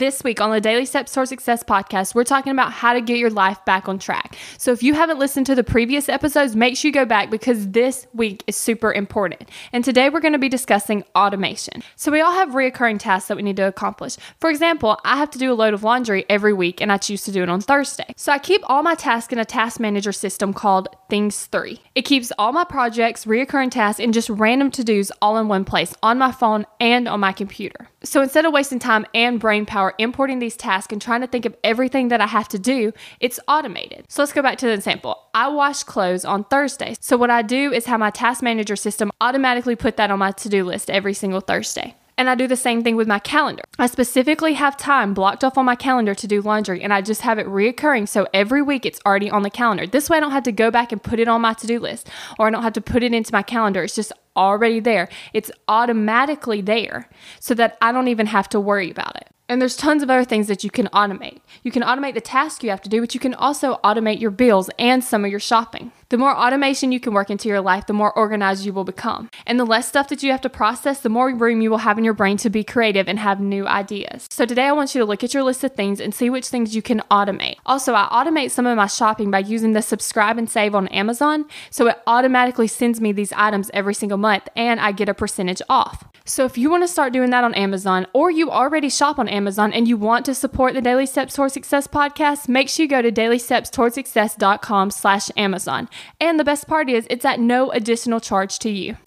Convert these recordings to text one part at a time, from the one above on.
This week on the Daily Steps Toward Success podcast, we're talking about how to get your life back on track. So if you haven't listened to the previous episodes, make sure you go back because this week is super important. And today we're going to be discussing automation. So we all have reoccurring tasks that we need to accomplish. For example, I have to do a load of laundry every week and I choose to do it on Thursday. So I keep all my tasks in a task manager system called Things 3. It keeps all my projects, reoccurring tasks, and just random to dos all in one place on my phone and on my computer. So instead of wasting time and brain power importing these tasks and trying to think of everything that I have to do, it's automated. So let's go back to the example. I wash clothes on Thursday. So what I do is have my task manager system automatically put that on my to do list every single Thursday. And I do the same thing with my calendar. I specifically have time blocked off on my calendar to do laundry, and I just have it reoccurring. So every week it's already on the calendar. This way I don't have to go back and put it on my to do list, or I don't have to put it into my calendar. It's just already there. It's automatically there so that I don't even have to worry about it. And there's tons of other things that you can automate. You can automate the task you have to do, but you can also automate your bills and some of your shopping. The more automation you can work into your life, the more organized you will become. And the less stuff that you have to process, the more room you will have in your brain to be creative and have new ideas. So today I want you to look at your list of things and see which things you can automate. Also, I automate some of my shopping by using the subscribe and save on Amazon. So it automatically sends me these items every single month and I get a percentage off. So if you want to start doing that on Amazon or you already shop on Amazon and you want to support the Daily Steps Toward Success podcast, make sure you go to dailystepstowardsuccess.com slash Amazon. And the best part is it's at no additional charge to you.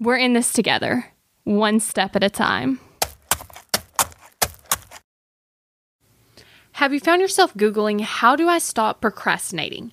We're in this together, one step at a time. Have you found yourself Googling, How do I stop procrastinating?